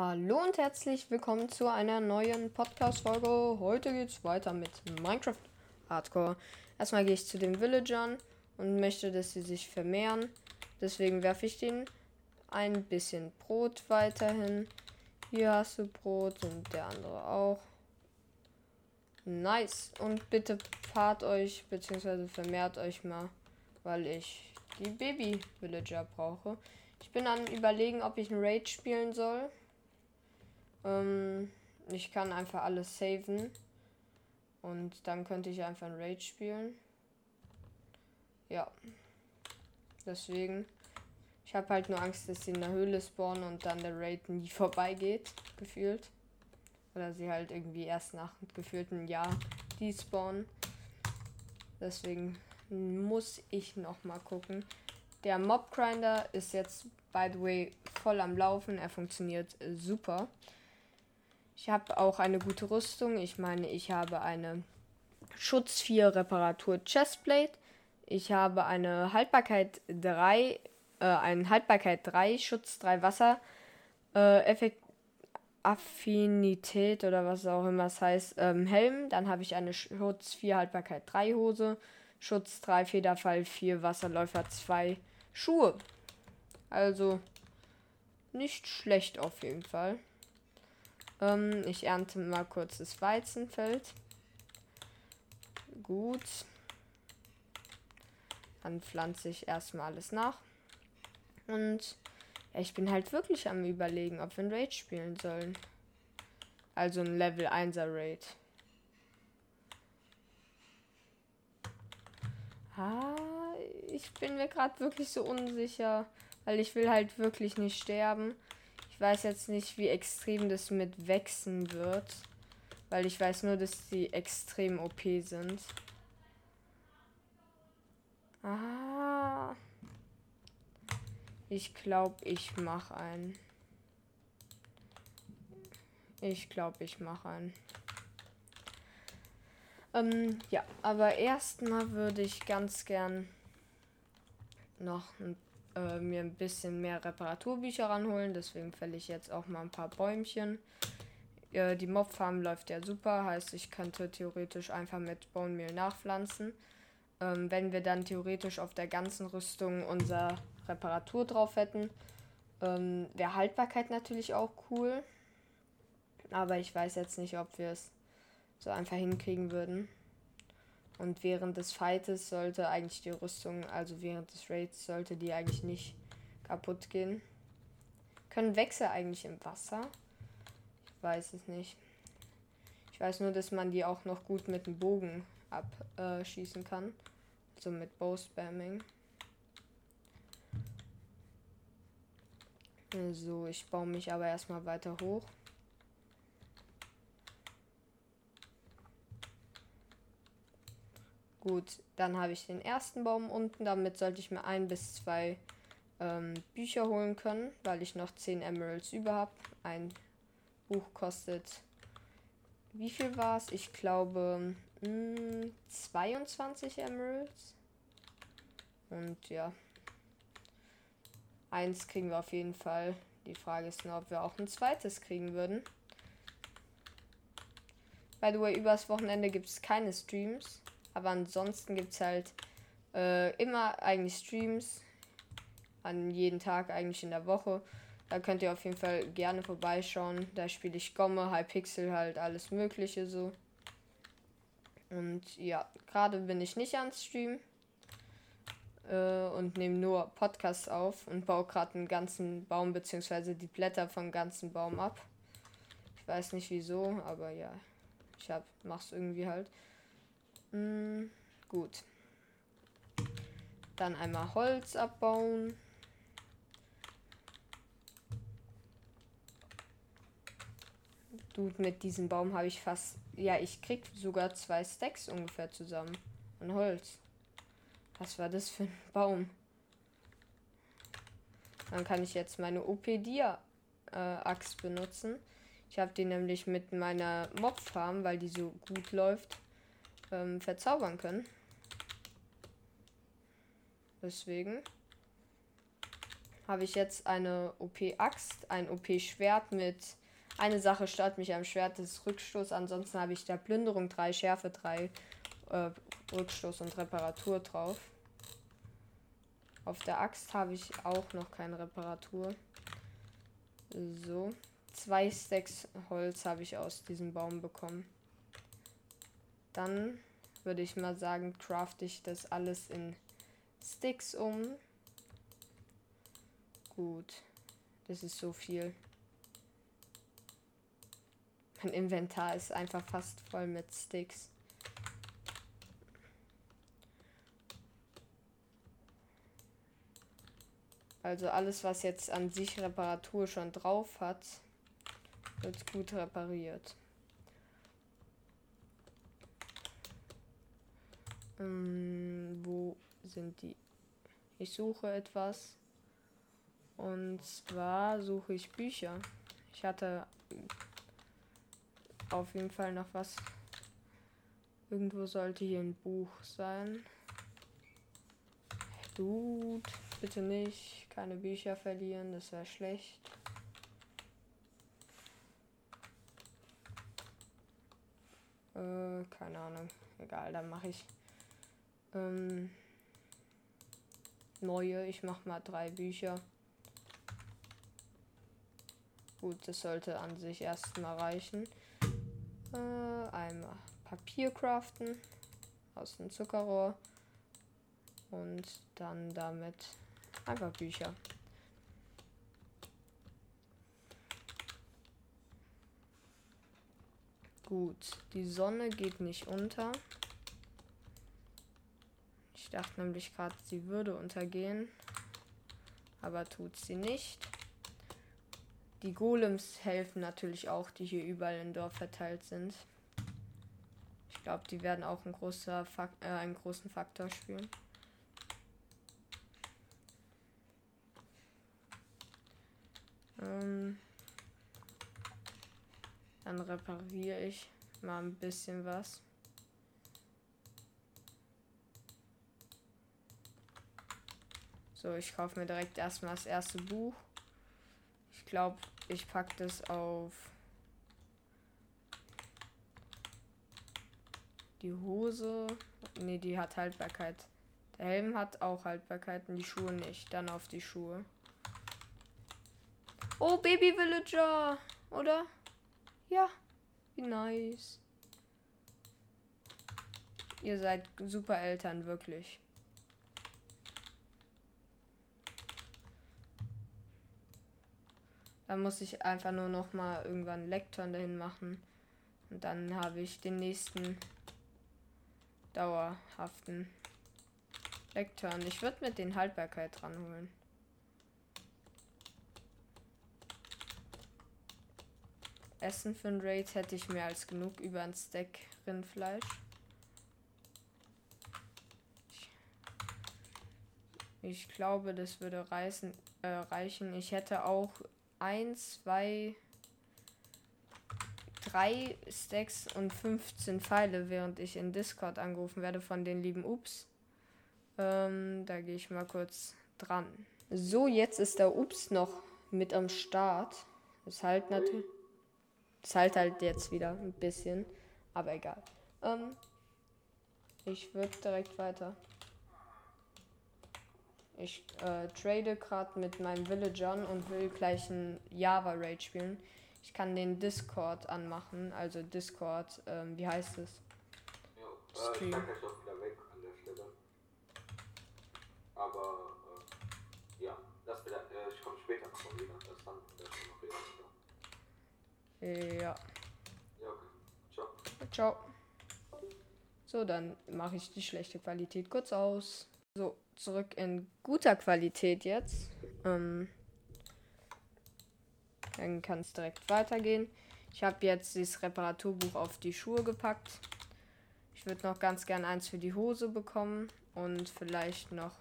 Hallo und herzlich willkommen zu einer neuen Podcast-Folge. Heute geht's weiter mit Minecraft Hardcore. Erstmal gehe ich zu den Villagern und möchte, dass sie sich vermehren. Deswegen werfe ich denen ein bisschen Brot weiterhin. Hier hast du Brot und der andere auch. Nice. Und bitte fahrt euch bzw. vermehrt euch mal, weil ich die Baby-Villager brauche. Ich bin an überlegen, ob ich ein Raid spielen soll. Ähm, ich kann einfach alles saven. Und dann könnte ich einfach ein Raid spielen. Ja. Deswegen. Ich habe halt nur Angst, dass sie in der Höhle spawnen und dann der Raid nie vorbeigeht, gefühlt. Oder sie halt irgendwie erst nach gefühlten Jahr die spawnen. Deswegen muss ich noch mal gucken. Der Mob Grinder ist jetzt, by the way, voll am Laufen. Er funktioniert super. Ich habe auch eine gute Rüstung. Ich meine, ich habe eine Schutz 4 Reparatur Chestplate. Ich habe eine Haltbarkeit 3, äh, einen Haltbarkeit 3, Schutz 3 Wasser, äh, Effekt Affinität oder was auch immer es heißt, ähm, Helm. Dann habe ich eine Schutz 4 Haltbarkeit 3 Hose, Schutz 3 Federfall 4 Wasserläufer 2 Schuhe. Also nicht schlecht auf jeden Fall. Ähm, ich ernte mal kurz das Weizenfeld. Gut. Dann pflanze ich erstmal alles nach. Und ja, ich bin halt wirklich am überlegen, ob wir ein Raid spielen sollen. Also ein Level 1er Raid. Ah, ich bin mir gerade wirklich so unsicher, weil ich will halt wirklich nicht sterben. Weiß jetzt nicht, wie extrem das mit wechseln wird. Weil ich weiß nur, dass die extrem OP sind. Ah. Ich glaube, ich mache einen. Ich glaube, ich mache einen. Ähm, ja, aber erstmal würde ich ganz gern noch ein äh, mir ein bisschen mehr Reparaturbücher ranholen. Deswegen fälle ich jetzt auch mal ein paar Bäumchen. Äh, die Mobfarm läuft ja super, heißt ich könnte theoretisch einfach mit Bone Meal nachpflanzen. Ähm, wenn wir dann theoretisch auf der ganzen Rüstung unser Reparatur drauf hätten, ähm, wäre Haltbarkeit natürlich auch cool. Aber ich weiß jetzt nicht, ob wir es so einfach hinkriegen würden. Und während des Fightes sollte eigentlich die Rüstung, also während des Raids, sollte die eigentlich nicht kaputt gehen. Können Wechsel eigentlich im Wasser? Ich weiß es nicht. Ich weiß nur, dass man die auch noch gut mit dem Bogen abschießen kann. So mit Bow-Spamming. So, ich baue mich aber erstmal weiter hoch. Gut, dann habe ich den ersten Baum unten. Damit sollte ich mir ein bis zwei ähm, Bücher holen können, weil ich noch 10 Emeralds über habe. Ein Buch kostet. Wie viel war es? Ich glaube mh, hm, 22 Emeralds. Und ja. Eins kriegen wir auf jeden Fall. Die Frage ist nur, ob wir auch ein zweites kriegen würden. By the way, übers Wochenende gibt es keine Streams. Aber ansonsten gibt es halt äh, immer eigentlich Streams. An jeden Tag eigentlich in der Woche. Da könnt ihr auf jeden Fall gerne vorbeischauen. Da spiele ich Gomme, Hypixel, halt alles Mögliche so. Und ja, gerade bin ich nicht ans Stream. Äh, und nehme nur Podcasts auf und baue gerade einen ganzen Baum bzw. die Blätter vom ganzen Baum ab. Ich weiß nicht wieso, aber ja, ich hab, mach's irgendwie halt. Mm, gut. Dann einmal Holz abbauen. Du, mit diesem Baum habe ich fast. Ja, ich krieg sogar zwei Stacks ungefähr zusammen. An Holz. Was war das für ein Baum? Dann kann ich jetzt meine Opedia-Axt äh, benutzen. Ich habe die nämlich mit meiner Mob-Farm, weil die so gut läuft, ähm, verzaubern können. Deswegen habe ich jetzt eine OP-Axt, ein OP-Schwert mit eine Sache stört mich am Schwert, das ist Rückstoß. Ansonsten habe ich da Plünderung 3, Schärfe 3, äh, Rückstoß und Reparatur drauf. Auf der Axt habe ich auch noch keine Reparatur. So. Zwei Stacks Holz habe ich aus diesem Baum bekommen. Dann würde ich mal sagen, craft ich das alles in Sticks um. Gut. Das ist so viel. Mein Inventar ist einfach fast voll mit Sticks. Also alles, was jetzt an sich Reparatur schon drauf hat, wird gut repariert. Ähm, wo sind die? Ich suche etwas. Und zwar suche ich Bücher. Ich hatte auf jeden Fall noch was. Irgendwo sollte hier ein Buch sein. Dude, bitte nicht. Keine Bücher verlieren, das wäre schlecht. Äh, keine Ahnung. Egal, dann mache ich ähm, neue. Ich mache mal drei Bücher. Gut, das sollte an sich erstmal reichen. Äh, einmal Papier craften aus dem Zuckerrohr und dann damit einfach Bücher. Gut, die Sonne geht nicht unter. Ich dachte nämlich gerade, sie würde untergehen. Aber tut sie nicht. Die Golems helfen natürlich auch, die hier überall im Dorf verteilt sind. Ich glaube, die werden auch ein großer Fak äh, einen großen Faktor spielen. Ähm, dann repariere ich mal ein bisschen was. So, ich kaufe mir direkt erstmal das erste Buch glaube, ich packe das auf die Hose. Ne, die hat Haltbarkeit. Der Helm hat auch Haltbarkeit und die Schuhe nicht. Dann auf die Schuhe. Oh, Baby Villager. Oder? Ja. Wie nice. Ihr seid super Eltern, wirklich. Dann muss ich einfach nur noch mal irgendwann Lektorn dahin machen. Und dann habe ich den nächsten dauerhaften Lektorn. Ich würde mit den Haltbarkeit dran holen. Essen für ein Raid hätte ich mehr als genug über ein Stack Rindfleisch. Ich glaube, das würde reißen, äh, reichen. Ich hätte auch 1, 2, 3 Stacks und 15 Pfeile, während ich in Discord angerufen werde von den lieben Ups. Ähm, da gehe ich mal kurz dran. So, jetzt ist der Ups noch mit am Start. Das halt natürlich. Das halt halt jetzt wieder ein bisschen. Aber egal. Ähm, ich würde direkt weiter. Ich äh, trade gerade mit meinem Villagern und will gleich ein Java Raid spielen. Ich kann den Discord anmachen, also Discord, ähm, wie heißt es? Ja, Stream. Äh, ich doch wieder weg an der Stelle. Aber äh, ja, das wieder, äh, ich komme später nochmal wieder. Das dann noch wieder. Ja. Ja, okay. Ciao. Ciao. So, dann mache ich die schlechte Qualität kurz aus. So, zurück in guter Qualität jetzt. Ähm, dann kann es direkt weitergehen. Ich habe jetzt dieses Reparaturbuch auf die Schuhe gepackt. Ich würde noch ganz gern eins für die Hose bekommen und vielleicht noch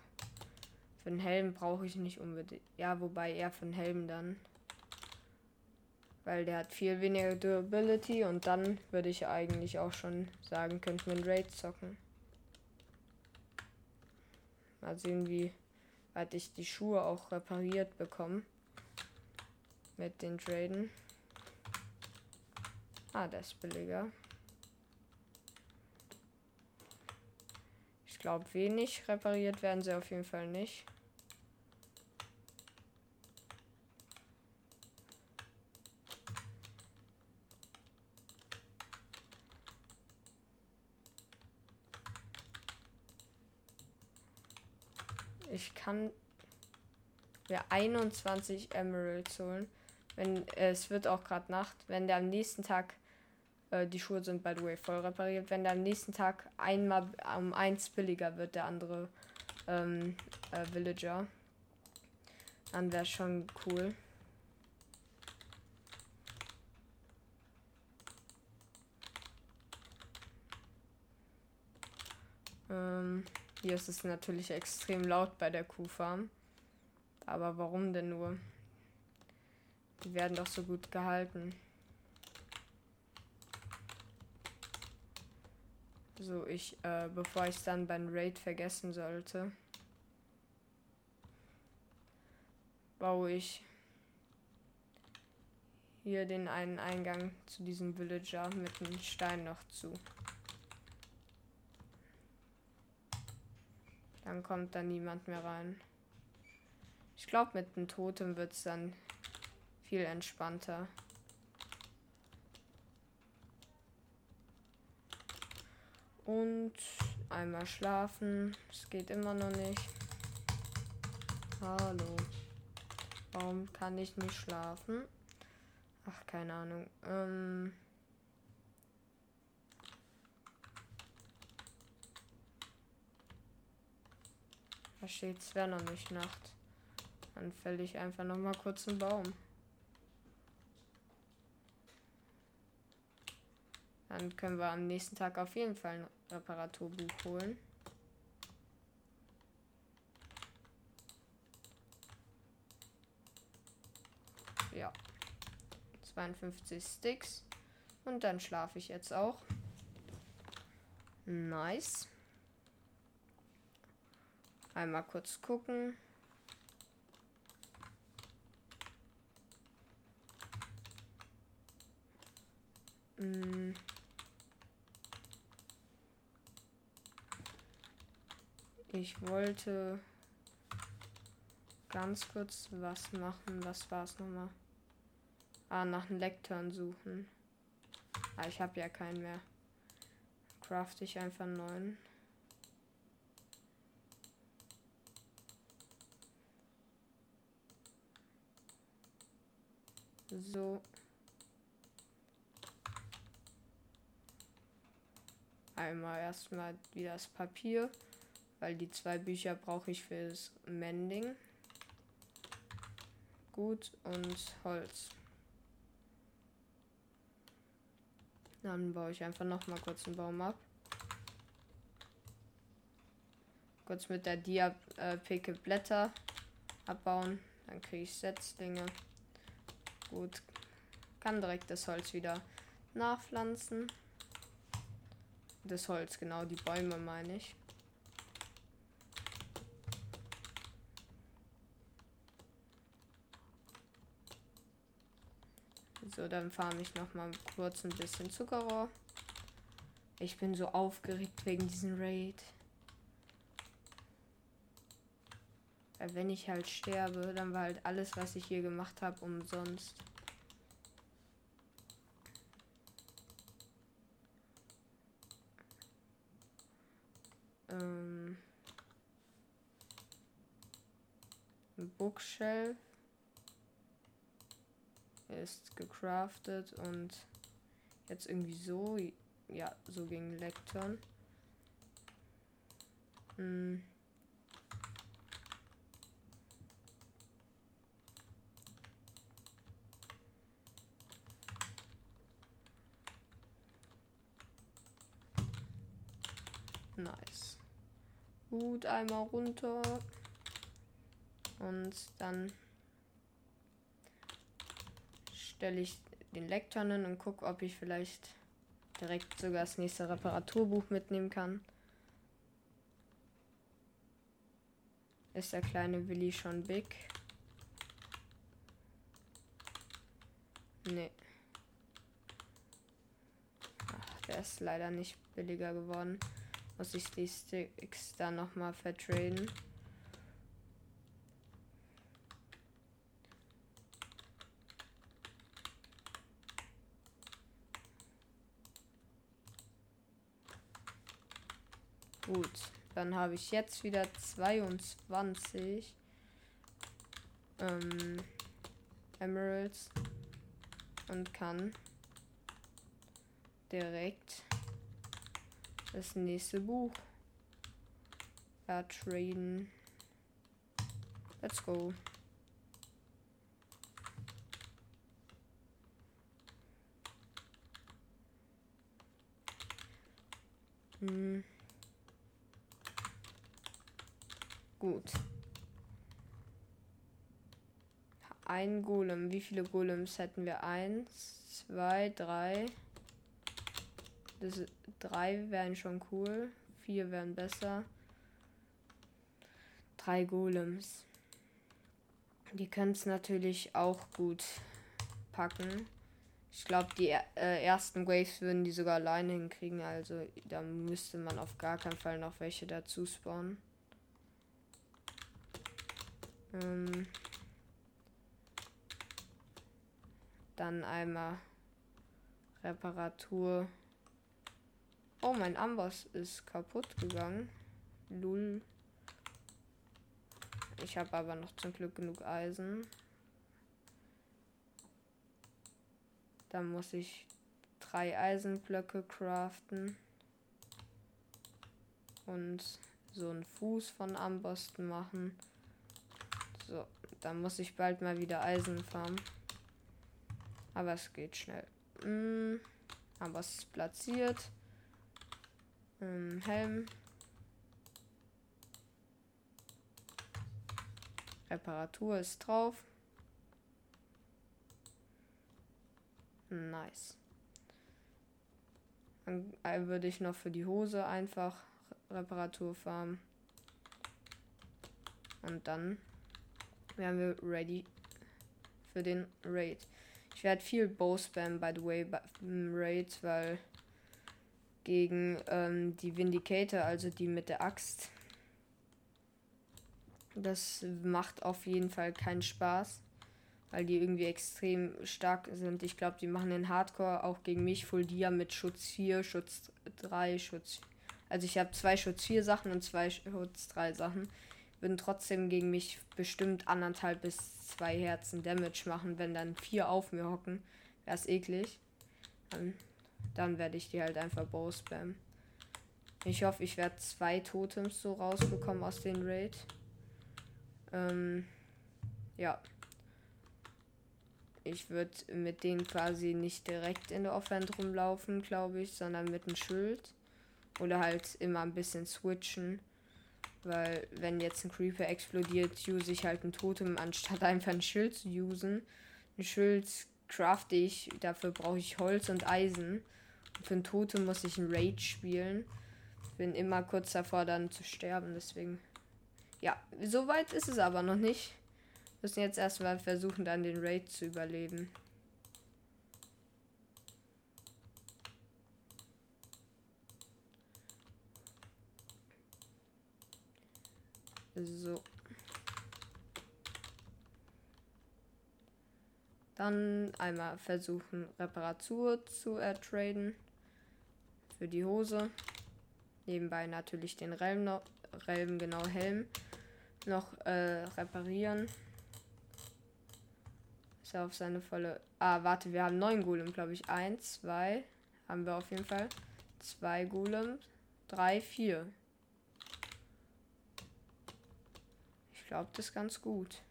für den Helm brauche ich nicht unbedingt. Ja, wobei eher für den Helm dann. Weil der hat viel weniger Durability und dann würde ich eigentlich auch schon sagen, wir einen Raid zocken. Mal sehen, wie weil ich die Schuhe auch repariert bekomme. Mit den Traden. Ah, der ist billiger. Ich glaube, wenig repariert werden sie auf jeden Fall nicht. Ich kann ja 21 Emeralds holen. Wenn äh, es wird auch gerade Nacht, wenn der am nächsten Tag äh, die Schuhe sind by the way voll repariert, wenn der am nächsten Tag einmal um eins billiger wird, der andere ähm, äh, Villager, dann wäre schon cool. Ähm hier ist es natürlich extrem laut bei der Kuhfarm. Aber warum denn nur? Die werden doch so gut gehalten. So, ich, äh, bevor ich es dann beim Raid vergessen sollte, baue ich hier den einen Eingang zu diesem Villager mit einem Stein noch zu. Dann kommt da niemand mehr rein. Ich glaube, mit dem Totem wird es dann viel entspannter. Und einmal schlafen. Es geht immer noch nicht. Hallo. Warum kann ich nicht schlafen? Ach, keine Ahnung. Ähm Da steht, es wäre noch nicht Nacht. Dann fälle ich einfach noch mal kurz einen Baum. Dann können wir am nächsten Tag auf jeden Fall ein Reparaturbuch holen. Ja. 52 Sticks. Und dann schlafe ich jetzt auch. Nice. Einmal kurz gucken. Hm. Ich wollte ganz kurz was machen. Was war es nochmal? Ah, nach einem Lektorn suchen. Ah, ich habe ja keinen mehr. Craft ich einfach einen neuen. So. Einmal erstmal wieder das Papier, weil die zwei Bücher brauche ich fürs Mending. Gut und Holz. Dann baue ich einfach noch mal kurz einen Baum ab. Kurz mit der Dia-Picke Blätter abbauen. Dann kriege ich Setzlinge. Gut. Kann direkt das Holz wieder nachpflanzen. Das Holz, genau, die Bäume meine ich. So, dann farme ich noch mal kurz ein bisschen Zuckerrohr. Ich bin so aufgeregt wegen diesem Raid. Weil wenn ich halt sterbe, dann war halt alles, was ich hier gemacht habe, umsonst. Ähm. Bookshelf ist gecraftet und jetzt irgendwie so, ja, so gegen Lekton. Hm. Nice. Gut, einmal runter. Und dann stelle ich den Lektor hin und gucke, ob ich vielleicht direkt sogar das nächste Reparaturbuch mitnehmen kann. Ist der kleine Willi schon big? Nee. Ach, der ist leider nicht billiger geworden. Muss ich die Sticks dann nochmal vertraden. Gut, dann habe ich jetzt wieder 22 ähm, Emeralds und kann direkt das nächste Buch ertraden. Let's go. Hm. Gut. Ein Golem. Wie viele Golems hätten wir? Eins, zwei, drei. Das, drei wären schon cool. Vier wären besser. Drei Golems. Die können es natürlich auch gut packen. Ich glaube, die äh, ersten Waves würden die sogar alleine hinkriegen. Also da müsste man auf gar keinen Fall noch welche dazu spawnen. Ähm, dann einmal Reparatur. Oh, mein Amboss ist kaputt gegangen. Lull. Ich habe aber noch zum Glück genug Eisen. Dann muss ich drei Eisenblöcke craften. Und so einen Fuß von Ambosten machen. So, dann muss ich bald mal wieder Eisen farmen. Aber es geht schnell. Hm, es ist platziert. Ähm, Helm. Reparatur ist drauf. Nice. Dann äh, würde ich noch für die Hose einfach Reparatur farmen. Und dann wären wir ready für den Raid. Ich werde viel Bow spam, by the way, beim Raid, weil gegen ähm, die Vindicator, also die mit der Axt, das macht auf jeden Fall keinen Spaß, weil die irgendwie extrem stark sind. Ich glaube, die machen den Hardcore auch gegen mich Full Dia mit Schutz 4, Schutz 3, Schutz. Also ich habe zwei Schutz 4 Sachen und zwei Schutz 3 Sachen würden trotzdem gegen mich bestimmt anderthalb bis zwei Herzen Damage machen, wenn dann vier auf mir hocken. Wäre es eklig. Dann, dann werde ich die halt einfach bow spammen. Ich hoffe, ich werde zwei Totems so rausbekommen aus den Raid. Ähm, ja. Ich würde mit denen quasi nicht direkt in der Offhand rumlaufen, glaube ich, sondern mit einem Schild. Oder halt immer ein bisschen switchen. Weil wenn jetzt ein Creeper explodiert, use ich halt ein Totem, anstatt einfach ein Schild zu usen. Ein Schild crafte ich, dafür brauche ich Holz und Eisen. Und für ein Totem muss ich ein Raid spielen. Bin immer kurz davor dann zu sterben, deswegen. Ja, so weit ist es aber noch nicht. Müssen jetzt erstmal versuchen, dann den Raid zu überleben. So. Dann einmal versuchen, Reparatur zu ertraden. Für die Hose. Nebenbei natürlich den Relm, noch, Relm genau Helm, noch äh, reparieren. Ist er auf seine volle. Ah, warte, wir haben neun Golem, glaube ich. Eins, zwei. Haben wir auf jeden Fall. Zwei Golem. Drei, vier. glaube, das ist ganz gut.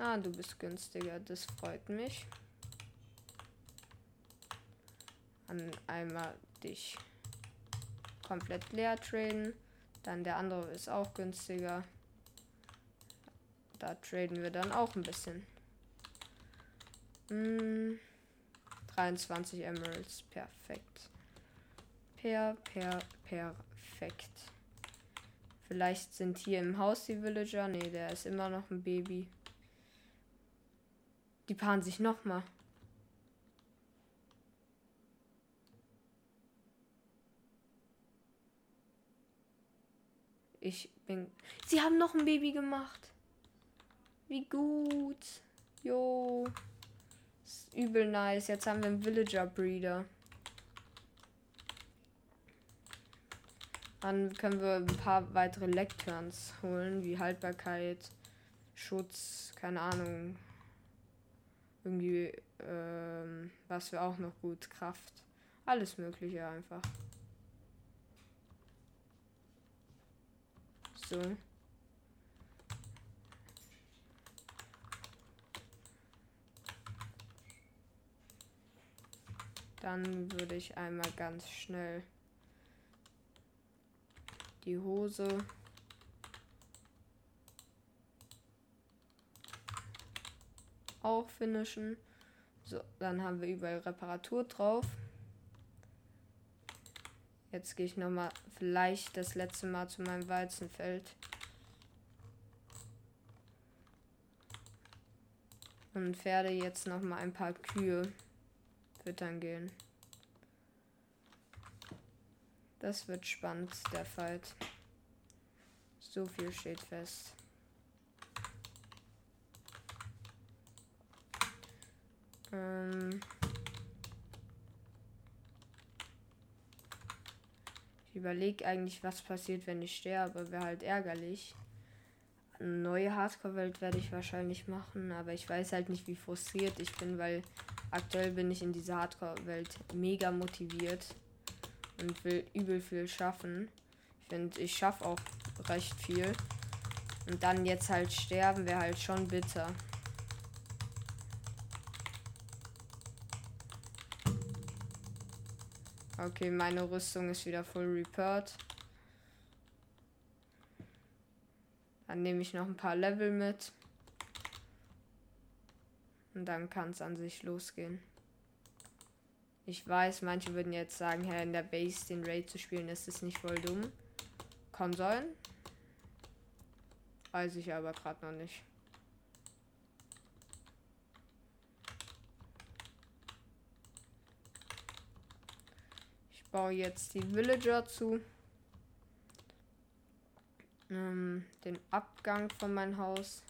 Na, du bist günstiger, das freut mich. Dann einmal dich komplett leer traden. Dann der andere ist auch günstiger. Da traden wir dann auch ein bisschen. Hm, 23 Emeralds, perfekt. Per, per, perfekt. Vielleicht sind hier im Haus die Villager. Ne, der ist immer noch ein Baby. Die paaren sich nochmal. Ich bin. Sie haben noch ein Baby gemacht. Wie gut. Jo. Übel nice. Jetzt haben wir einen Villager Breeder. Dann können wir ein paar weitere Lecturns holen, wie Haltbarkeit, Schutz, keine Ahnung. Irgendwie, ähm, was wir auch noch gut, Kraft. Alles Mögliche einfach. So. Dann würde ich einmal ganz schnell die Hose auch finishen. So, dann haben wir überall Reparatur drauf. Jetzt gehe ich noch mal vielleicht das letzte Mal zu meinem Weizenfeld. Und werde jetzt noch mal ein paar Kühe füttern gehen. Das wird spannend, der Fight. So viel steht fest. Ähm ich überlege eigentlich, was passiert, wenn ich sterbe. Wäre halt ärgerlich. Eine neue Hardcore-Welt werde ich wahrscheinlich machen, aber ich weiß halt nicht, wie frustriert ich bin, weil aktuell bin ich in dieser Hardcore-Welt mega motiviert und will übel viel schaffen. Ich finde, ich schaffe auch recht viel. Und dann jetzt halt sterben wäre halt schon bitter. Okay, meine Rüstung ist wieder full repaired. Dann nehme ich noch ein paar Level mit. Und dann kann es an sich losgehen. Ich weiß, manche würden jetzt sagen, ja, in der Base den Raid zu spielen, ist es nicht voll dumm. Sein. Weiß ich aber gerade noch nicht. Baue jetzt die Villager zu. Ähm, den Abgang von meinem Haus.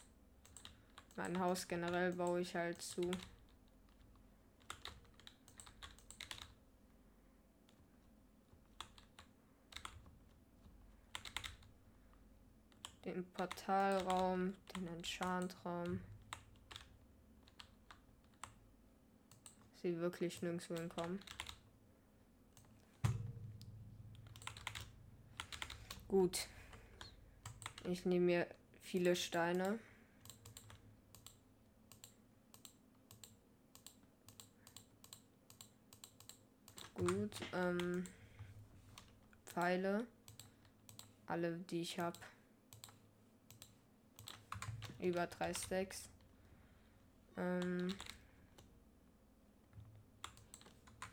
Mein Haus generell baue ich halt zu. den Portalraum, den Enchantraum. Sie wirklich nirgendwo hinkommen. Gut. Ich nehme mir viele Steine. Gut. Ähm, Pfeile. Alle, die ich habe. Über drei Stacks. Ähm,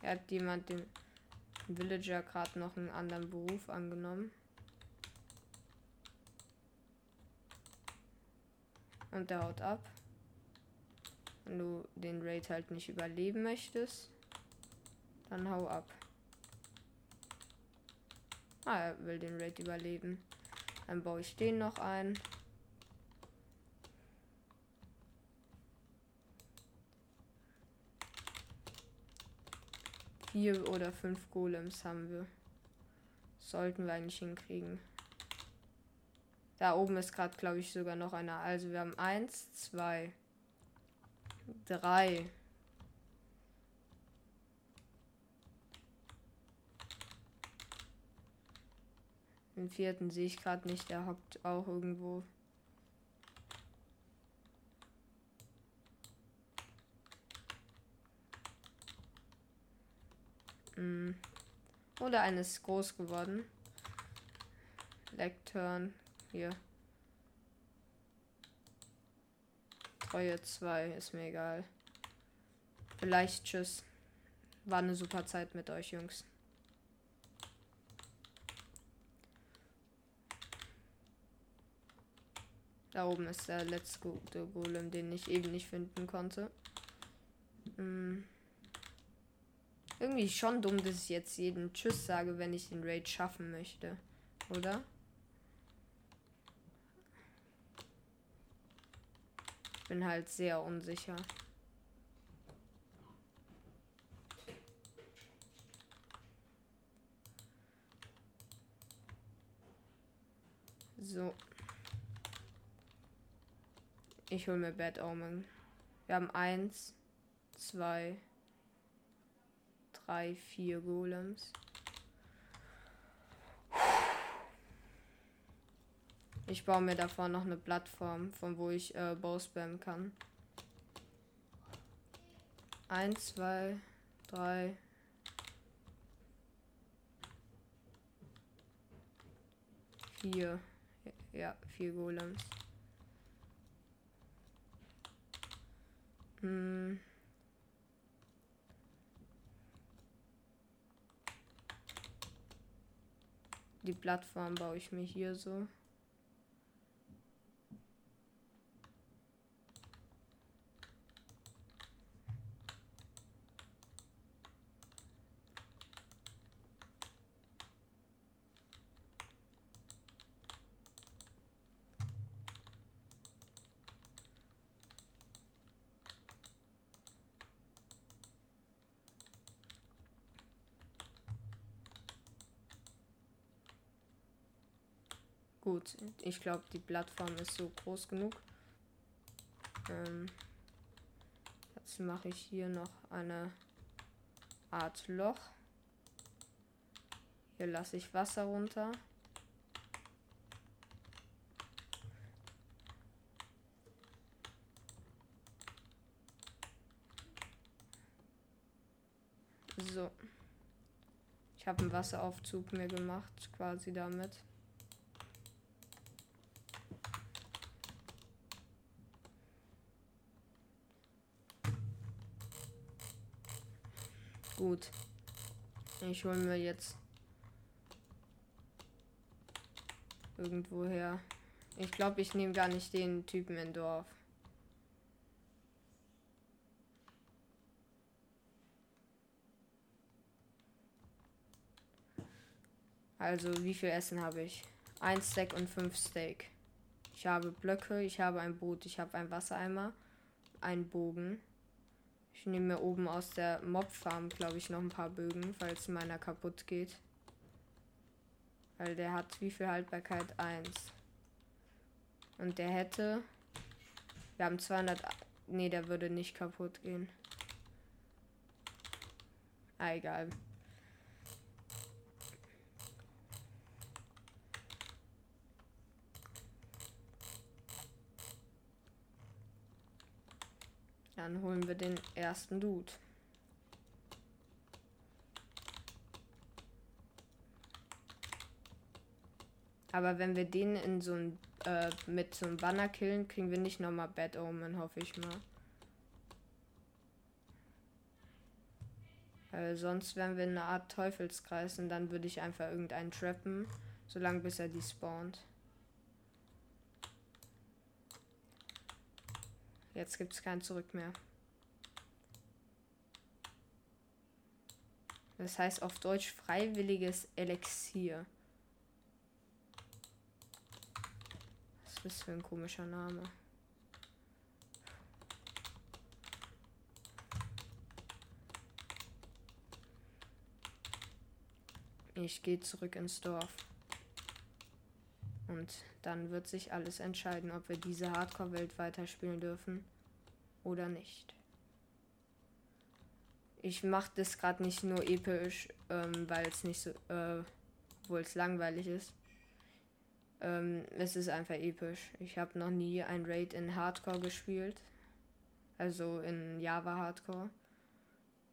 hat jemand den Villager gerade noch einen anderen Beruf angenommen. Und der haut ab. Wenn du den Raid halt nicht überleben möchtest, dann hau ab. Ah, er will den Raid überleben. Dann baue ich den noch ein. vier oder fünf Golems haben wir. Sollten wir eigentlich hinkriegen. Da oben ist gerade, glaube ich, sogar noch einer. Also wir haben eins, zwei, drei. Den vierten sehe ich gerade nicht. Der hockt auch irgendwo. Mm. Oder eines groß geworden. Lecturn. Hier. Treue 2, ist mir egal. Vielleicht tschüss. War eine super Zeit mit euch, Jungs. Da oben ist der letzte Golem, den ich eben nicht finden konnte. Hm. Irgendwie schon dumm, dass ich jetzt jeden Tschüss sage, wenn ich den Raid schaffen möchte. Oder? Bin halt sehr unsicher. So. Ich hole mir Bad Omen. Wir haben eins, zwei, drei, vier Golems. Ich baue mir davor noch eine Plattform, von wo ich äh, Bow spammen kann. Eins, zwei, drei. Vier. Ja, vier Golems. Hm. Die Plattform baue ich mir hier so. Gut, ich glaube, die Plattform ist so groß genug. Ähm, jetzt mache ich hier noch eine Art Loch. Hier lasse ich Wasser runter. So. Ich habe einen Wasseraufzug mir gemacht, quasi damit. Gut. Ich hole mir jetzt irgendwoher. Ich glaube, ich nehme gar nicht den Typen in Dorf. Also, wie viel Essen habe ich? Ein Steak und fünf Steak. Ich habe Blöcke, ich habe ein Boot, ich habe einen Wassereimer, einen Bogen. Ich nehme mir oben aus der Mob-Farm, glaube ich, noch ein paar Bögen, falls meiner kaputt geht. Weil der hat wie viel Haltbarkeit? 1. Und der hätte. Wir haben 200. Ne, der würde nicht kaputt gehen. Ah, egal. Dann holen wir den ersten Dude. Aber wenn wir den in so ein äh, mit so einem Banner killen, kriegen wir nicht nochmal Bad Omen, hoffe ich mal. Weil sonst wären wir in einer Art Teufelskreis und dann würde ich einfach irgendeinen trappen, solange bis er die spawnt. Jetzt gibt es kein Zurück mehr. Das heißt auf Deutsch freiwilliges Elixier. Was ist für ein komischer Name? Ich gehe zurück ins Dorf. Und dann wird sich alles entscheiden, ob wir diese Hardcore-Welt weiterspielen dürfen oder nicht. Ich mache das gerade nicht nur episch, ähm, weil es nicht so, äh, obwohl es langweilig ist. Ähm, es ist einfach episch. Ich habe noch nie ein Raid in Hardcore gespielt. Also in Java Hardcore.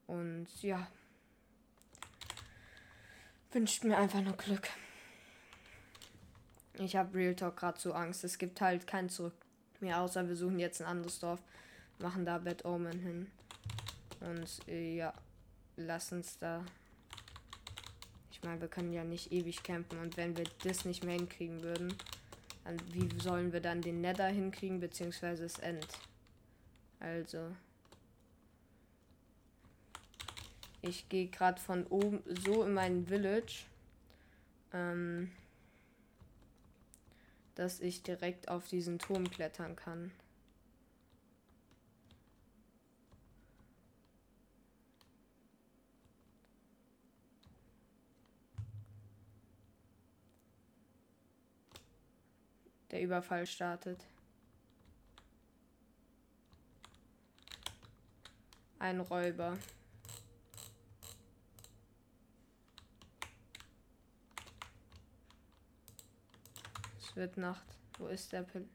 Und ja. Wünscht mir einfach nur Glück. Ich habe Real Talk gerade so Angst. Es gibt halt kein Zurück mehr, außer wir suchen jetzt ein anderes Dorf, machen da Bad Omen hin. Und äh, ja, lass uns da. Ich meine, wir können ja nicht ewig campen und wenn wir das nicht mehr hinkriegen würden, Dann, wie sollen wir dann den Nether hinkriegen, beziehungsweise das End? Also. Ich gehe gerade von oben so in mein Village, ähm, dass ich direkt auf diesen Turm klettern kann. Der Überfall startet. Ein Räuber. Es wird Nacht. Wo ist der Pil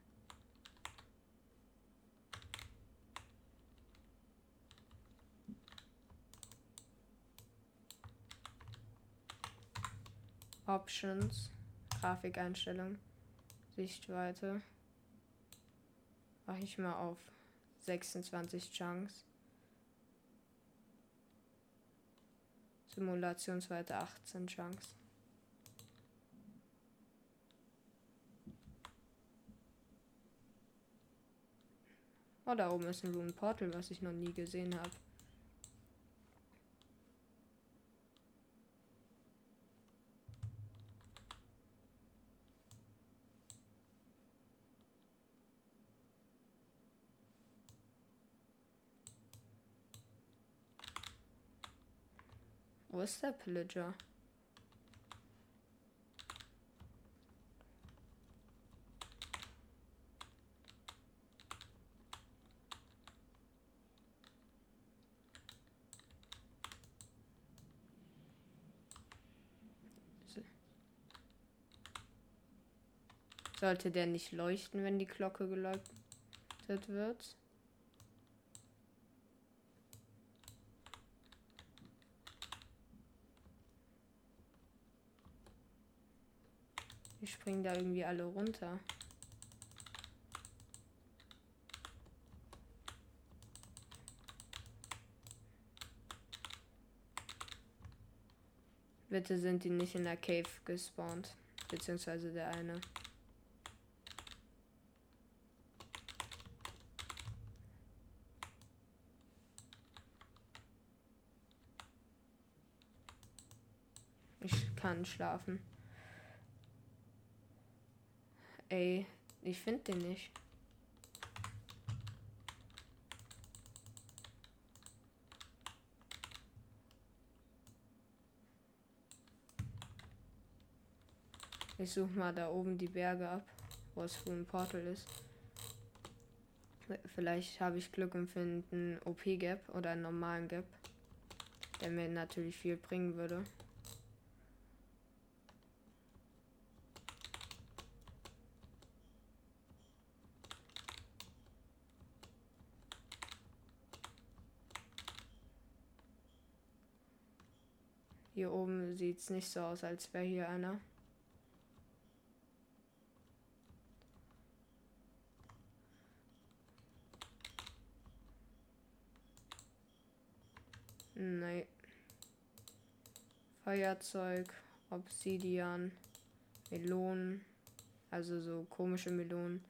Options. Grafikeinstellung. Sichtweite. Mache ich mal auf 26 Chunks. Simulationsweite 18 Chunks. Oh, da oben ist ein Rune Portal, was ich noch nie gesehen habe. Wo ist der Pillager? Sollte der nicht leuchten, wenn die Glocke geläutet wird? Die springen da irgendwie alle runter. Bitte sind die nicht in der Cave gespawnt. Beziehungsweise der eine. Ich kann schlafen. Ey, ich finde den nicht. Ich suche mal da oben die Berge ab, wo es für ein Portal ist. Vielleicht habe ich Glück und finde einen OP-Gap oder einen normalen Gap, der mir natürlich viel bringen würde. Hier oben sieht es nicht so aus, als wäre hier einer. Nein. Feuerzeug, Obsidian, Melonen, also so komische Melonen.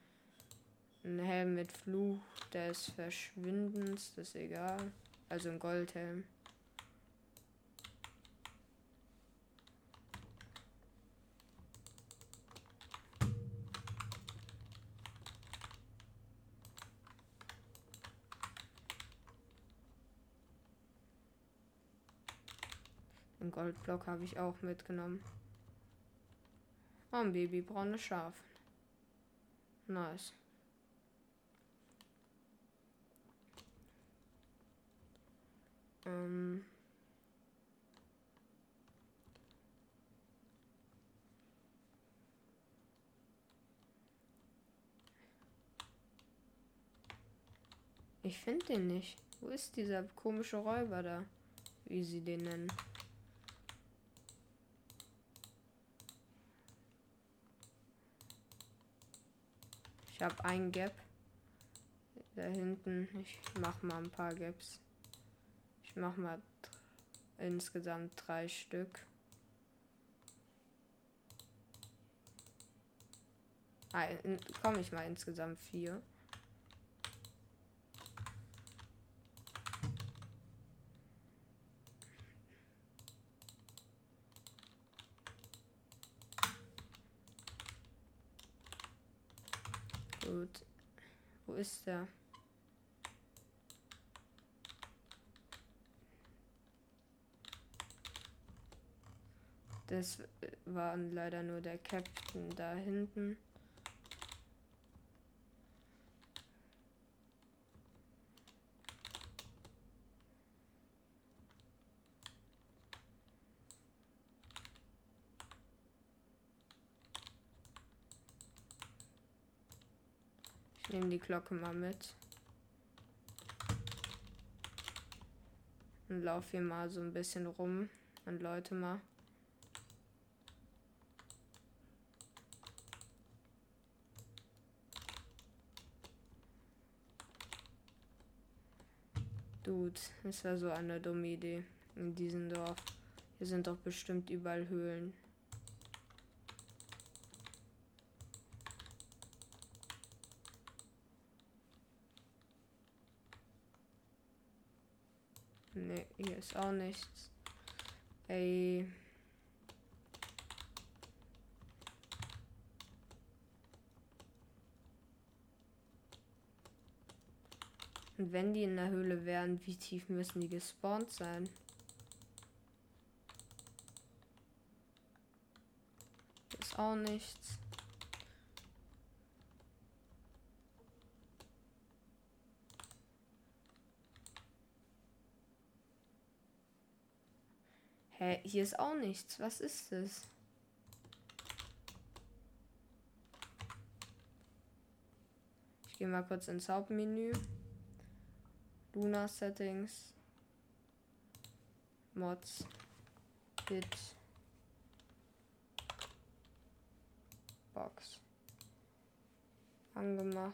Ein Helm mit Fluch des Verschwindens, das ist egal. Also ein Goldhelm. Goldblock habe ich auch mitgenommen. Oh, ein Babybraunes Schaf. Nice. Ähm. Ich finde den nicht. Wo ist dieser komische Räuber da? Wie sie den nennen. Ich habe ein Gap. Da hinten. Ich mache mal ein paar Gaps. Ich mache mal insgesamt drei Stück. Ah, komme ich mal insgesamt vier. Gut. Wo ist der? Das war leider nur der Captain da hinten. Ich nehme die Glocke mal mit. Und laufe hier mal so ein bisschen rum und Leute mal. Dude, das war so eine dumme Idee in diesem Dorf. Hier sind doch bestimmt überall Höhlen. Ne, hier ist auch nichts. Ey. Und wenn die in der Höhle wären, wie tief müssen die gespawnt sein? Ist auch nichts. Hä, hier ist auch nichts. Was ist das? Ich gehe mal kurz ins Hauptmenü. Luna Settings. Mods. Hit. Box. Angemacht.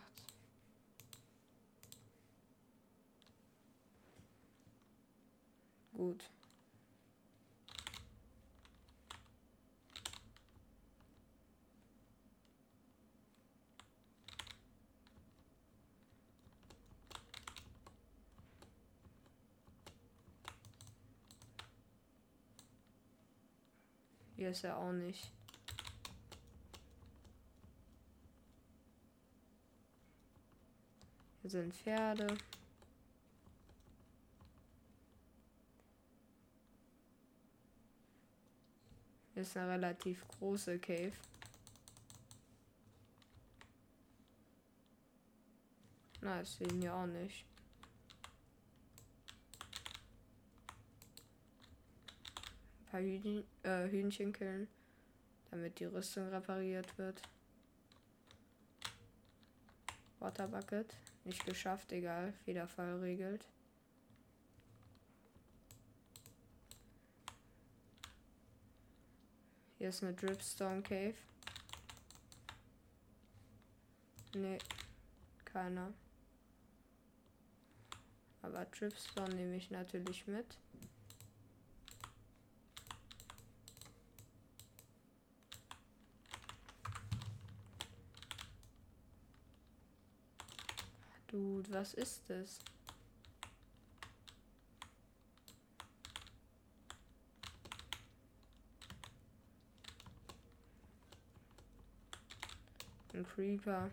Gut. Hier ist er auch nicht. Hier sind Pferde. Hier ist eine relativ große Cave. Na, das sehen wir auch nicht. Paar Hühnchen, äh, Hühnchen killen, damit die Rüstung repariert wird. Water Bucket. Nicht geschafft, egal. Federfall regelt. Hier ist eine Dripstone Cave. Nee, keiner. Aber Dripstone nehme ich natürlich mit. Dude, was ist das? Ein Creeper.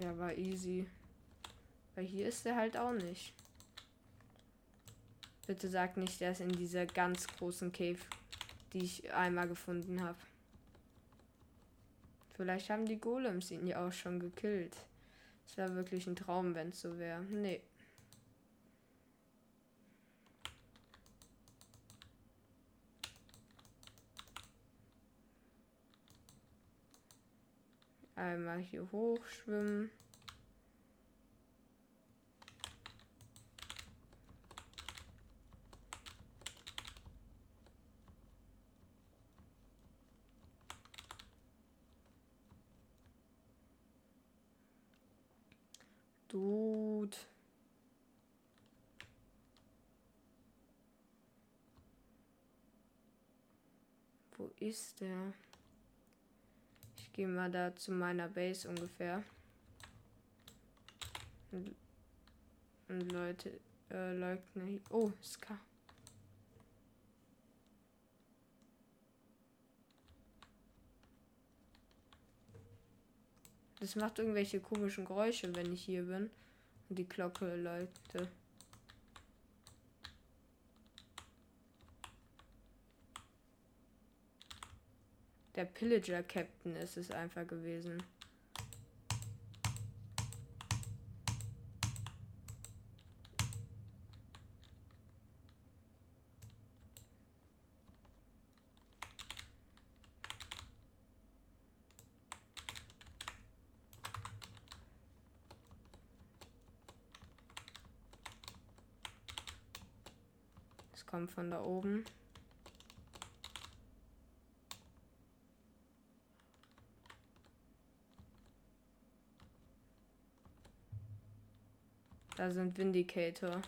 Ja, war easy. Weil hier ist er halt auch nicht. Bitte sag nicht, der ist in dieser ganz großen Cave die ich einmal gefunden habe. Vielleicht haben die Golems ihn ja auch schon gekillt. Es wäre wirklich ein Traum, wenn es so wäre. Nee. Einmal hier hochschwimmen. Gut. Ist der? Ich gehe mal da zu meiner Base ungefähr. Und, und Leute, äh, Leugner. Oh, Ska. Das macht irgendwelche komischen Geräusche, wenn ich hier bin und die Glocke läute. Der Pillager Captain ist es einfach gewesen. Es kommt von da oben. Da sind Vindicator.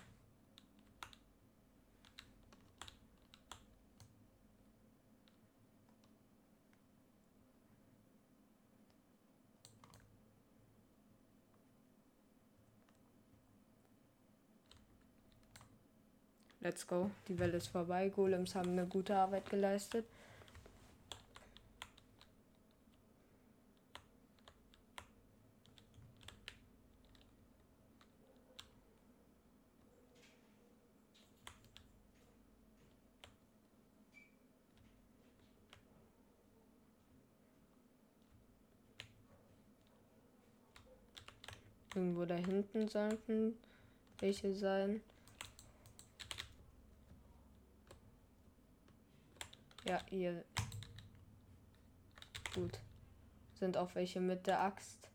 Let's go. Die Welle ist vorbei. Golems haben eine gute Arbeit geleistet. Irgendwo da hinten sollten welche sein. Ja, hier. Gut. Sind auch welche mit der Axt.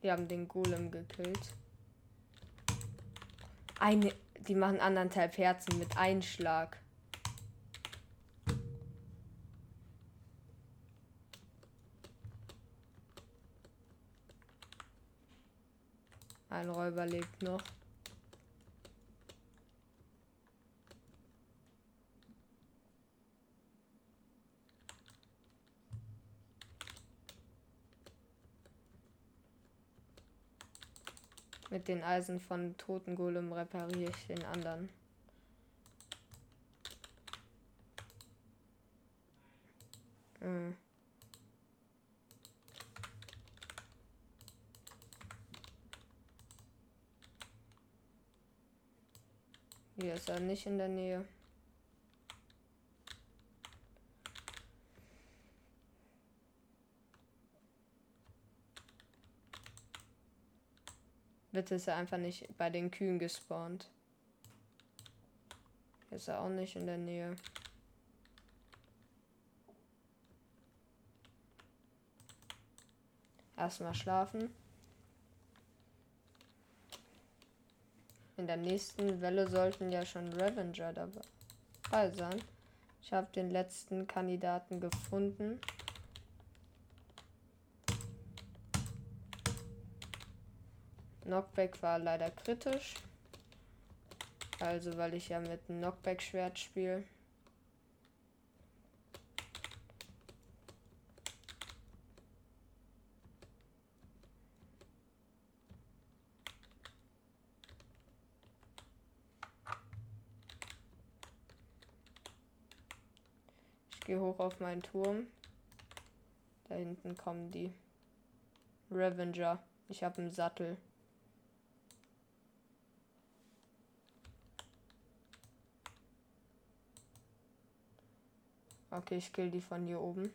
Wir haben den Golem gekillt. Eine, die machen anderthalb Herzen mit Einschlag. Ein Räuber lebt noch. Mit den Eisen von Toten Golem repariere ich den anderen. Hm. Hier ist er nicht in der Nähe. Ist er einfach nicht bei den Kühen gespawnt. Ist er auch nicht in der Nähe. Erstmal schlafen. In der nächsten Welle sollten ja schon Revenger dabei sein. Ich habe den letzten Kandidaten gefunden. Knockback war leider kritisch. Also, weil ich ja mit einem Knockback-Schwert spiele. Ich gehe hoch auf meinen Turm. Da hinten kommen die Revenger. Ich habe einen Sattel. Okay, ich kill die von hier oben.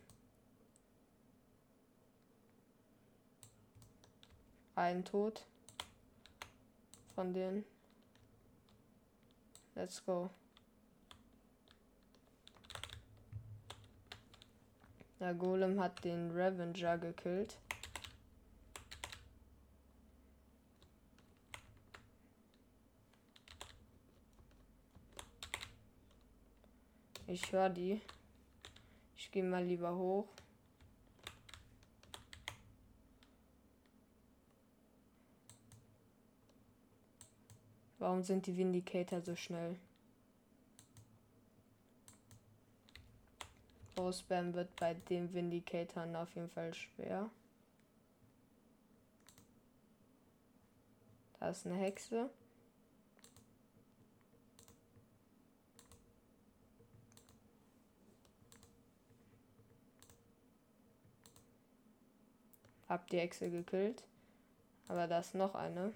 Ein Tod. Von denen. Let's go. Der Golem hat den Revenger gekillt. Ich höre die. Ich gehe mal lieber hoch. Warum sind die Vindicator so schnell? Ausspam wird bei den Vindicatoren auf jeden Fall schwer. Da ist eine Hexe. Hab die Hexe gekillt. Aber da ist noch eine.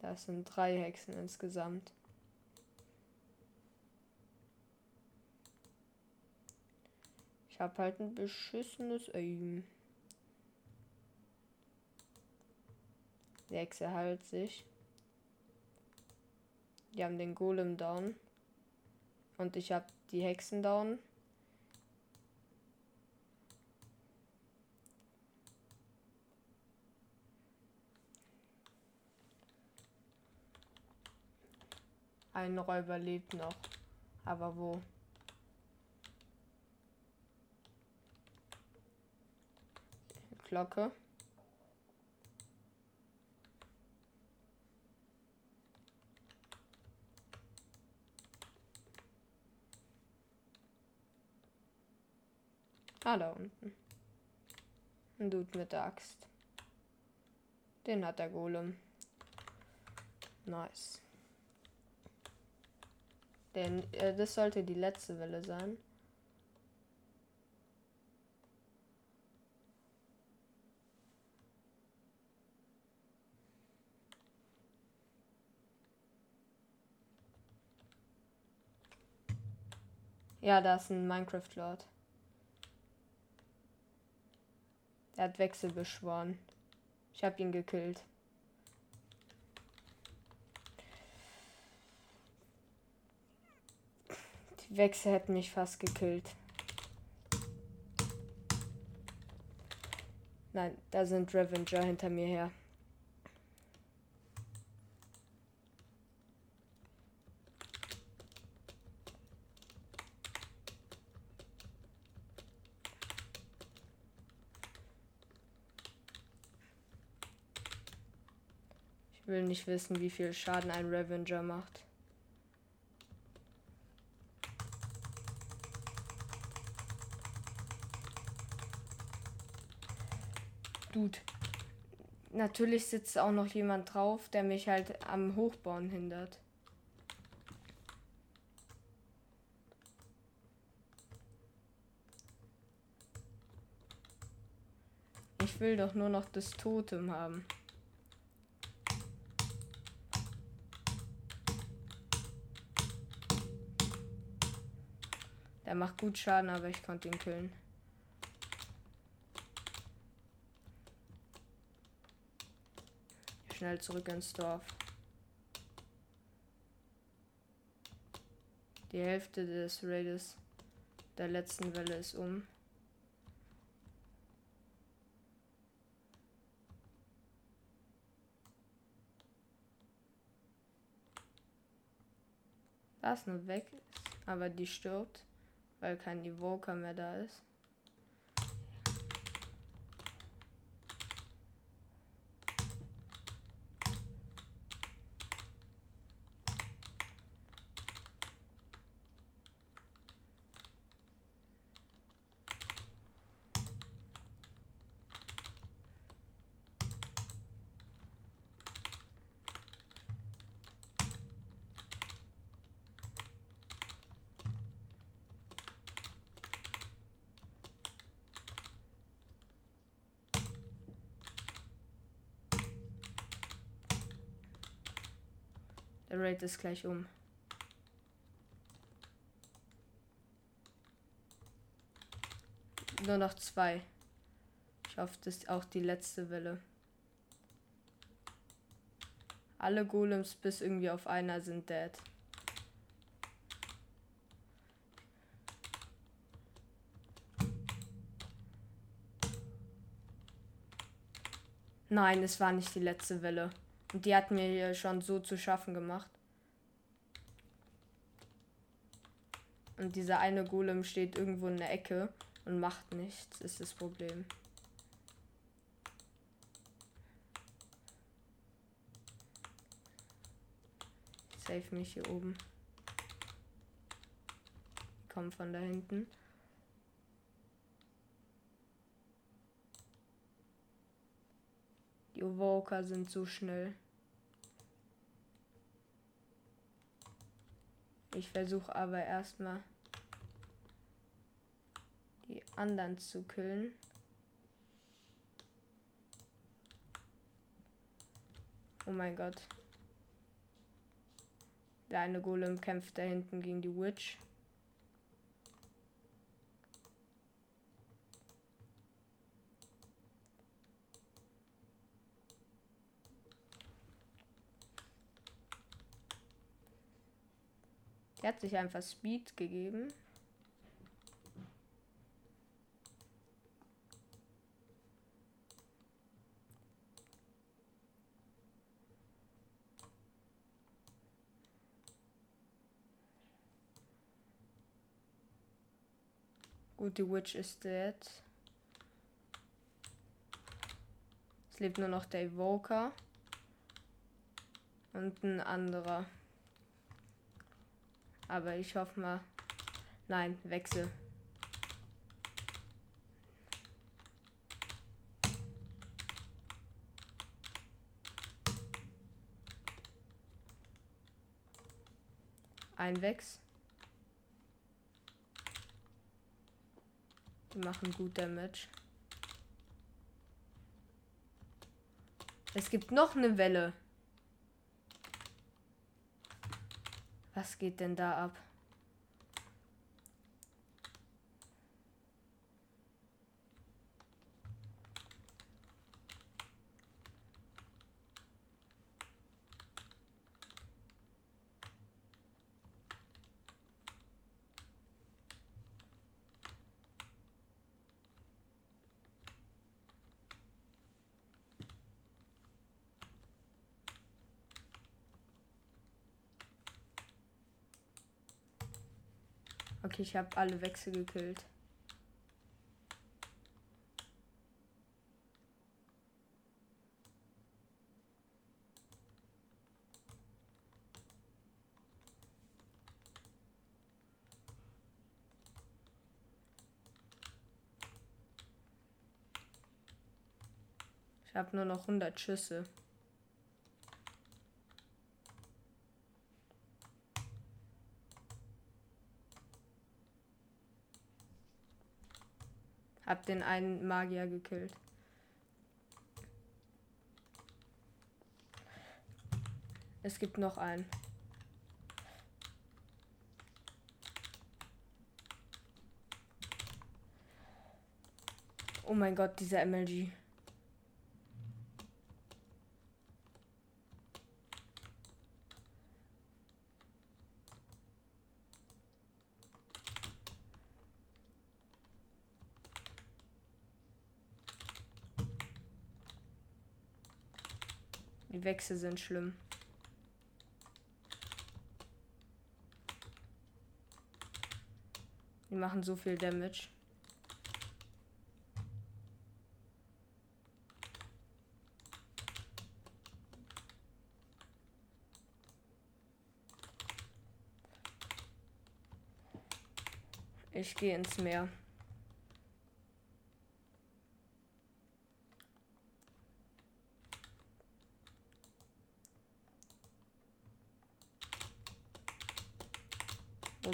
Das sind drei Hexen insgesamt. Ich habe halt ein beschissenes Aim. Die Hexe heilt sich. Die haben den Golem down. Und ich habe die Hexen down. Ein Räuber lebt noch. Aber wo? Glocke. Ah, da unten. Ein Dude mit der Axt. Den hat der Golem. Nice. Denn äh, das sollte die letzte Welle sein. Ja, da ist ein Minecraft-Lord. Er hat Wechsel beschworen. Ich habe ihn gekillt. Wechsel hätten mich fast gekillt. Nein, da sind Revenger hinter mir her. Ich will nicht wissen, wie viel Schaden ein Revenger macht. Dude. Natürlich sitzt auch noch jemand drauf, der mich halt am Hochbauen hindert. Ich will doch nur noch das Totem haben. Der macht gut Schaden, aber ich konnte ihn killen. Schnell zurück ins Dorf. Die Hälfte des Raides der letzten Welle ist um. Ist nur weg, aber die stirbt, weil kein Evoker mehr da ist. Der Raid ist gleich um. Nur noch zwei. Ich hoffe, das ist auch die letzte Welle. Alle Golems bis irgendwie auf einer sind dead. Nein, es war nicht die letzte Welle. Und die hat mir schon so zu schaffen gemacht. Und dieser eine Golem steht irgendwo in der Ecke und macht nichts, ist das Problem. Save mich hier oben. Die kommen von da hinten. Die Evoker sind so schnell. Ich versuche aber erstmal die anderen zu killen. Oh mein Gott. Der eine Golem kämpft da hinten gegen die Witch. Der hat sich einfach Speed gegeben. Gut, die Witch ist dead. Es lebt nur noch der Evoker. Und ein anderer. Aber ich hoffe mal. Nein, wechsel. Ein Wechs. Die machen gut Damage. Es gibt noch eine Welle. Was geht denn da ab? Okay, ich habe alle Wechsel gekillt. Ich habe nur noch 100 Schüsse. Hab den einen Magier gekillt. Es gibt noch einen. Oh mein Gott, dieser MLG. Die Wechsel sind schlimm. Die machen so viel Damage. Ich gehe ins Meer.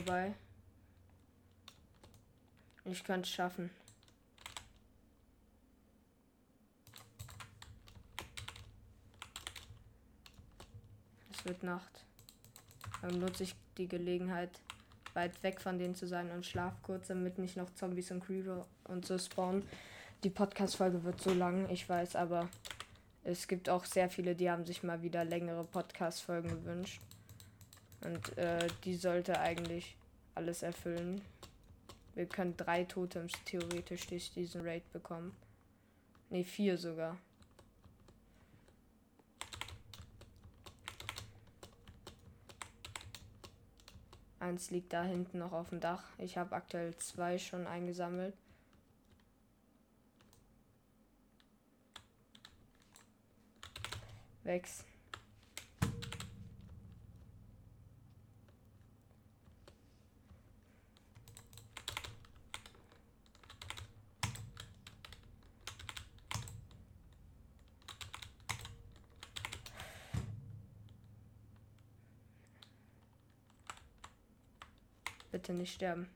Wobei. Ich könnte es schaffen. Es wird Nacht. Dann nutze ich die Gelegenheit, weit weg von denen zu sein und schlaf kurz, damit nicht noch Zombies und Creeper und so spawnen. Die Podcast-Folge wird so lang, ich weiß, aber es gibt auch sehr viele, die haben sich mal wieder längere Podcast-Folgen gewünscht. Und äh, die sollte eigentlich alles erfüllen. Wir können drei Totems theoretisch durch diesen Raid bekommen. Ne, vier sogar. Eins liegt da hinten noch auf dem Dach. Ich habe aktuell zwei schon eingesammelt. Wächst. Bitte nicht sterben.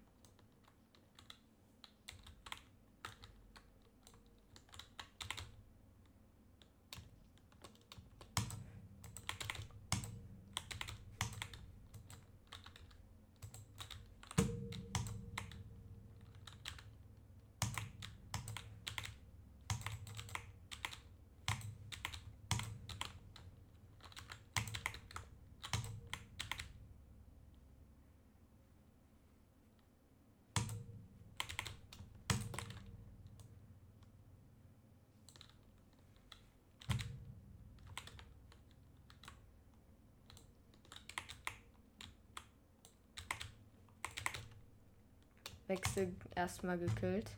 Wechsel erstmal gekillt.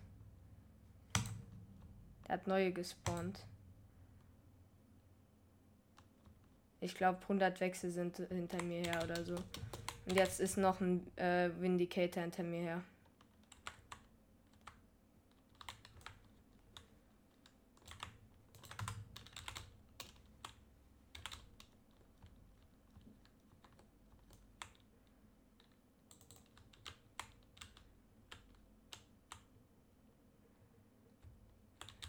Er hat neue gespawnt. Ich glaube 100 Wechsel sind hinter mir her oder so. Und jetzt ist noch ein äh, Vindicator hinter mir her.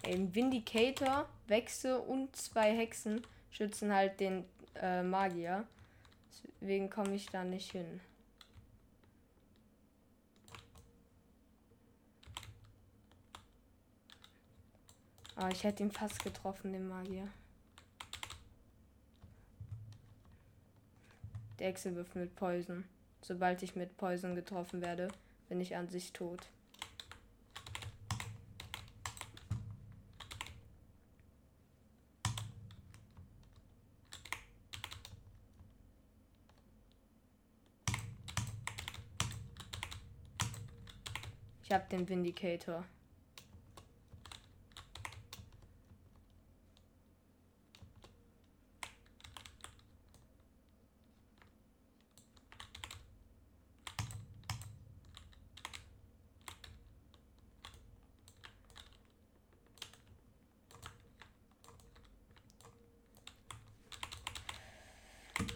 Ey, Vindicator, Wechsel und zwei Hexen schützen halt den äh, Magier. Deswegen komme ich da nicht hin. Ah, ich hätte ihn fast getroffen, den Magier. Der Hexe wirft mit Poison. Sobald ich mit Poison getroffen werde, bin ich an sich tot. Habe den Vindicator.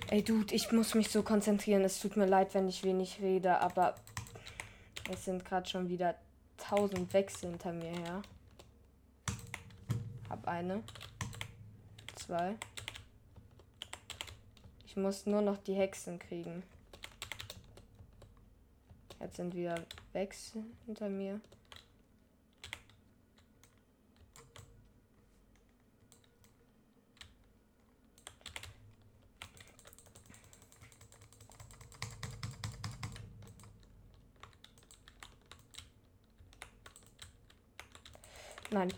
Ey, Dude, ich muss mich so konzentrieren. Es tut mir leid, wenn ich wenig rede, aber es sind gerade schon wieder 1000 Wechsel hinter mir her. Hab eine. Zwei. Ich muss nur noch die Hexen kriegen. Jetzt sind wieder Wechsel hinter mir. Nein.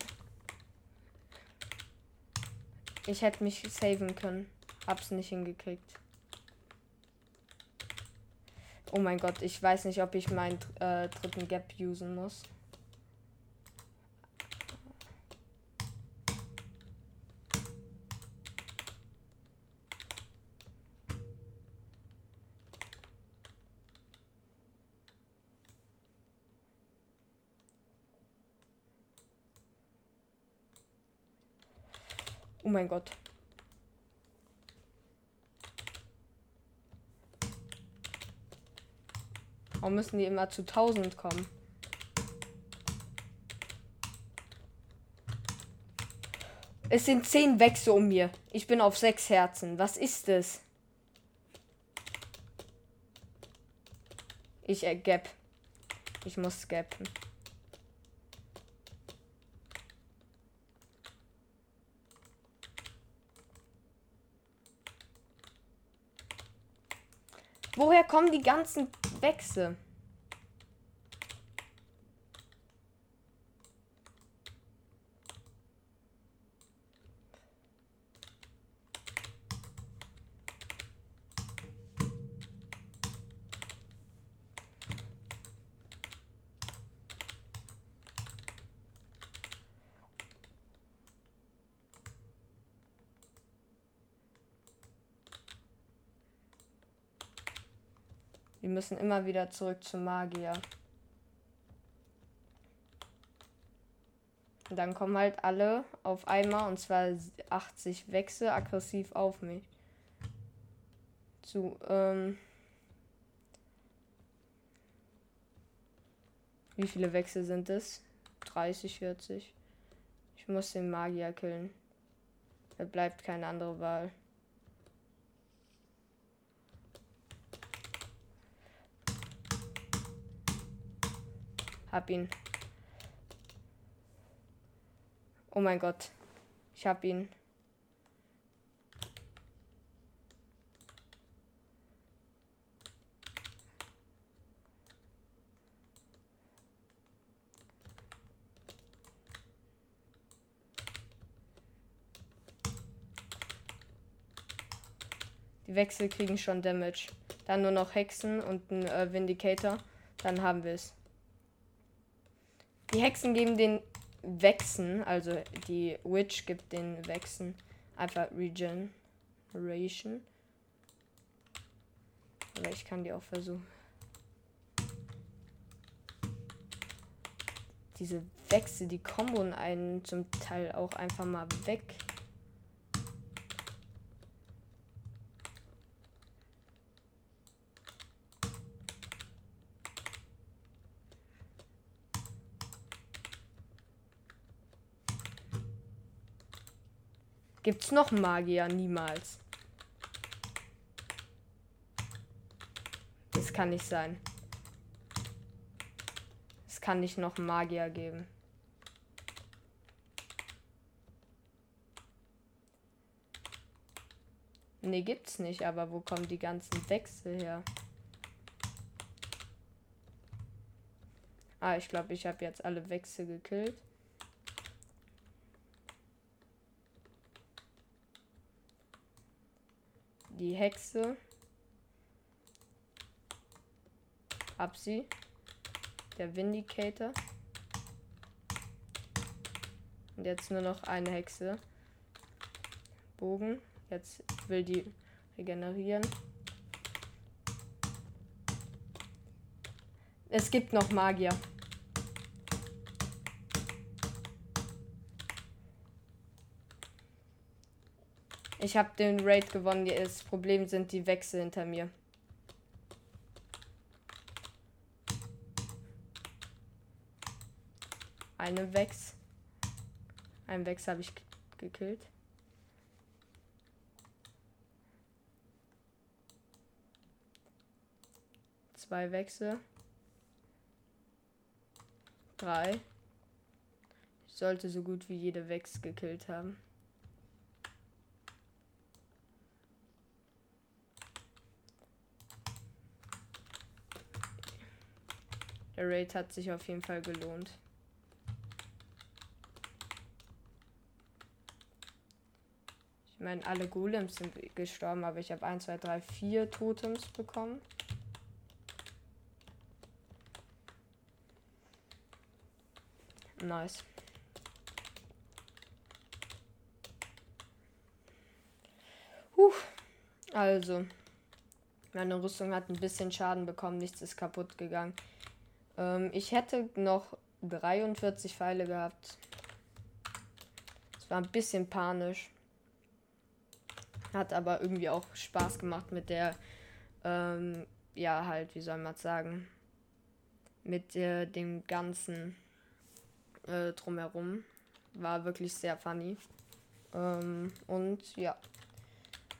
Ich hätte mich saven können. Hab's nicht hingekriegt. Oh mein Gott, ich weiß nicht, ob ich meinen äh, dritten Gap usen muss. Oh mein Gott. Warum müssen die immer zu 1000 kommen? Es sind 10 Wechsel um mir. Ich bin auf 6 Herzen. Was ist es? Ich äh. Ich muss gappen. Woher kommen die ganzen Wechsel? Müssen immer wieder zurück zum Magier. Und dann kommen halt alle auf einmal, und zwar 80 Wechsel, aggressiv auf mich. Zu, ähm. Wie viele Wechsel sind es? 30, 40. Ich muss den Magier killen. Da bleibt keine andere Wahl. Hab ihn. Oh mein Gott. Ich hab ihn. Die Wechsel kriegen schon Damage. Dann nur noch Hexen und ein äh, Vindicator. Dann haben wir es. Die Hexen geben den Wechsen, also die Witch gibt den Wechsen einfach Regeneration. Aber ich kann die auch versuchen. Diese Wechsel, die kommen einen zum Teil auch einfach mal weg. Gibt's noch Magier? Niemals. Das kann nicht sein. Es kann nicht noch Magier geben. Ne, gibt's nicht, aber wo kommen die ganzen Wechsel her? Ah, ich glaube, ich habe jetzt alle Wechsel gekillt. die Hexe. Hab sie. Der Vindicator. Und jetzt nur noch eine Hexe. Bogen. Jetzt will die regenerieren. Es gibt noch Magier. Ich habe den Raid gewonnen. Das Problem sind die Wechsel hinter mir. Eine Wex. Ein Wex habe ich gekillt. Zwei Wechsel. Drei. Ich sollte so gut wie jede Wex gekillt haben. Der Raid hat sich auf jeden Fall gelohnt. Ich meine, alle Golems sind gestorben, aber ich habe 1, 2, 3, 4 Totems bekommen. Nice. Huh. Also, meine Rüstung hat ein bisschen Schaden bekommen, nichts ist kaputt gegangen. Ähm, ich hätte noch 43 Pfeile gehabt. Es war ein bisschen panisch. Hat aber irgendwie auch Spaß gemacht mit der, ähm, ja, halt, wie soll man sagen, mit äh, dem ganzen äh, drumherum. War wirklich sehr funny. Ähm, und ja,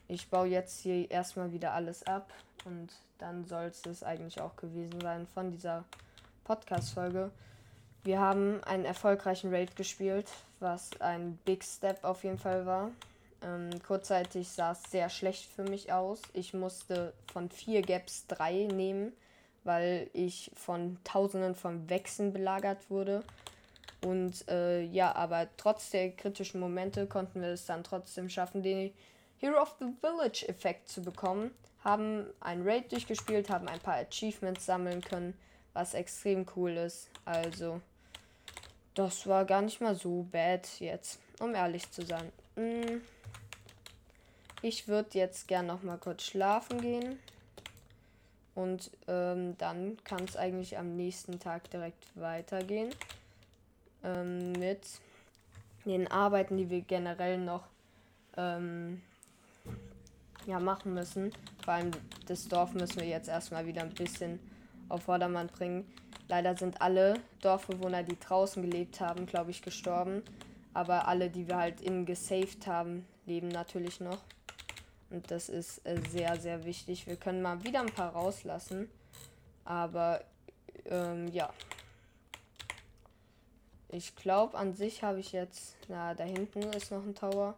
ich baue jetzt hier erstmal wieder alles ab und dann soll es eigentlich auch gewesen sein von dieser Podcast-Folge. Wir haben einen erfolgreichen Raid gespielt, was ein Big Step auf jeden Fall war. Ähm, kurzzeitig sah es sehr schlecht für mich aus. Ich musste von vier Gaps drei nehmen, weil ich von Tausenden von Wechseln belagert wurde. Und äh, ja, aber trotz der kritischen Momente konnten wir es dann trotzdem schaffen, den Hero of the Village Effekt zu bekommen. Haben ein Raid durchgespielt, haben ein paar Achievements sammeln können was extrem cool ist. Also, das war gar nicht mal so bad jetzt, um ehrlich zu sein. Hm. Ich würde jetzt gern noch mal kurz schlafen gehen. Und ähm, dann kann es eigentlich am nächsten Tag direkt weitergehen ähm, mit den Arbeiten, die wir generell noch ähm, ja, machen müssen. Vor allem das Dorf müssen wir jetzt erstmal wieder ein bisschen auf Vordermann bringen. Leider sind alle Dorfbewohner, die draußen gelebt haben, glaube ich, gestorben. Aber alle, die wir halt innen gesaved haben, leben natürlich noch. Und das ist äh, sehr, sehr wichtig. Wir können mal wieder ein paar rauslassen. Aber ähm, ja. Ich glaube, an sich habe ich jetzt. Na, da hinten ist noch ein Tower.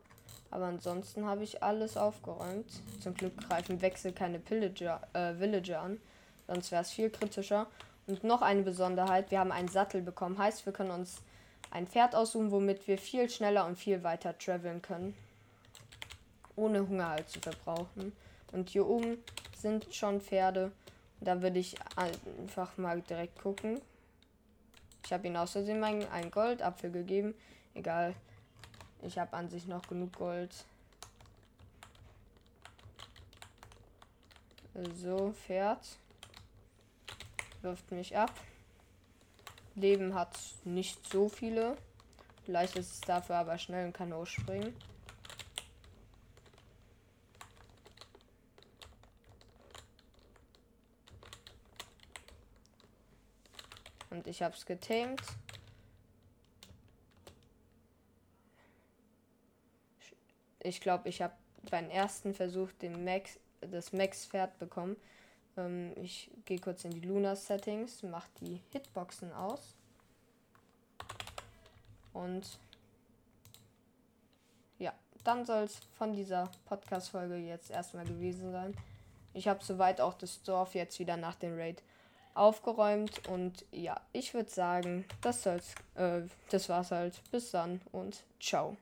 Aber ansonsten habe ich alles aufgeräumt. Zum Glück greifen Wechsel keine Pillager, äh, Villager an. Sonst wäre es viel kritischer. Und noch eine Besonderheit: Wir haben einen Sattel bekommen. Heißt, wir können uns ein Pferd aussuchen, womit wir viel schneller und viel weiter traveln können ohne Hunger halt zu verbrauchen. Und hier oben sind schon Pferde. Da würde ich einfach mal direkt gucken. Ich habe ihn außerdem Versehen einen Goldapfel gegeben. Egal. Ich habe an sich noch genug Gold. So, Pferd. Wirft mich ab. Leben hat nicht so viele. Vielleicht ist es dafür aber schnell und kann hochspringen. Und ich habe es getamed. Ich glaube, ich habe beim ersten Versuch den Max, das Max-Pferd bekommen. Ähm, ich gehe kurz in die Luna-Settings, mache die Hitboxen aus. Und ja, dann soll es von dieser Podcast-Folge jetzt erstmal gewesen sein. Ich habe soweit auch das Dorf jetzt wieder nach dem Raid aufgeräumt und ja, ich würde sagen, das soll's, äh, das war's halt. Bis dann und ciao.